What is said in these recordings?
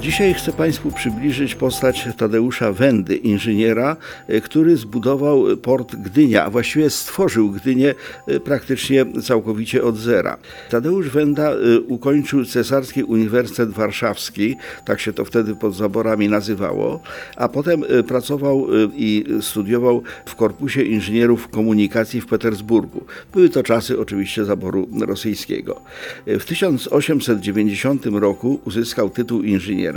Dzisiaj chcę Państwu przybliżyć postać Tadeusza Wendy, inżyniera, e, który zbudował port Gdynia, a właściwie stworzył Gdynię e, praktycznie całkowicie od zera. Tadeusz Wenda e, ukończył Cesarski Uniwersytet Warszawski, tak się to wtedy pod zaborami nazywało, a potem pracował i studiował w Korpusie Inżynierów Komunikacji w Petersburgu. Były to czasy oczywiście zaboru rosyjskiego. W 1890 roku uzyskał tytuł inżyniera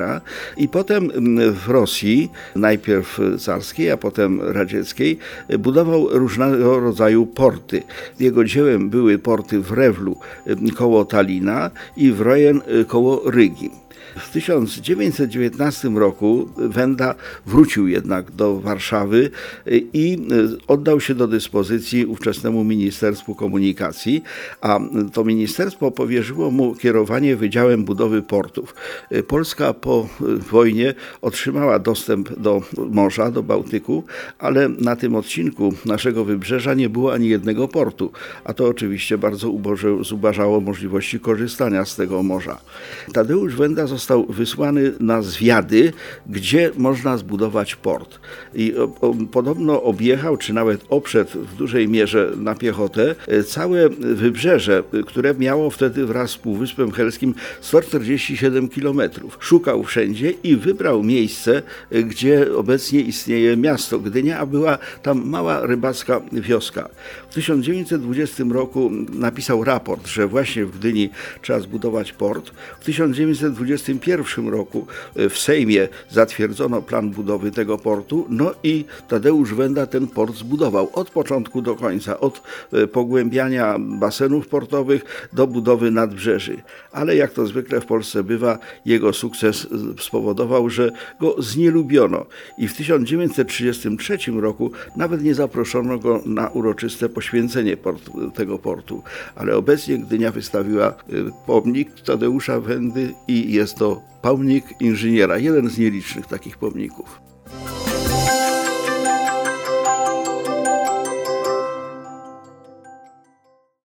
i potem mm, w Rosji, najpierw carskiej, a potem radzieckiej, budował różnego rodzaju porty. Jego dziełem były porty w Rewlu mm, koło Talina i w Rojen y, koło Rygi. W 1919 roku Wenda wrócił jednak do Warszawy i oddał się do dyspozycji ówczesnemu Ministerstwu Komunikacji, a to ministerstwo powierzyło mu kierowanie Wydziałem Budowy Portów. Polska po wojnie otrzymała dostęp do morza, do Bałtyku, ale na tym odcinku naszego wybrzeża nie było ani jednego portu, a to oczywiście bardzo zubażało możliwości korzystania z tego morza. Tadeusz Wenda został wysłany na zwiady, gdzie można zbudować port. I podobno objechał, czy nawet oprzedł w dużej mierze na piechotę e, całe wybrzeże, które miało wtedy wraz z Półwyspem Helskim 147 km. Szukał wszędzie i wybrał miejsce, e, gdzie obecnie istnieje miasto Gdynia, a była tam mała rybacka wioska. W 1920 roku napisał raport, że właśnie w Gdyni trzeba zbudować port. W 1920 1991 roku e, w Sejmie zatwierdzono plan budowy tego portu, no i Tadeusz Wenda ten port zbudował od początku do końca, od e, pogłębiania basenów portowych do budowy nadbrzeży. Ale jak to zwykle w Polsce bywa, jego sukces e, spowodował, że go znielubiono i w 1933 roku nawet nie zaproszono go na uroczyste poświęcenie tego portu. Ale obecnie Gdynia wystawiła pomnik Tadeusza Wendy i jest to pomnik inżyniera, jeden z nielicznych takich pomników.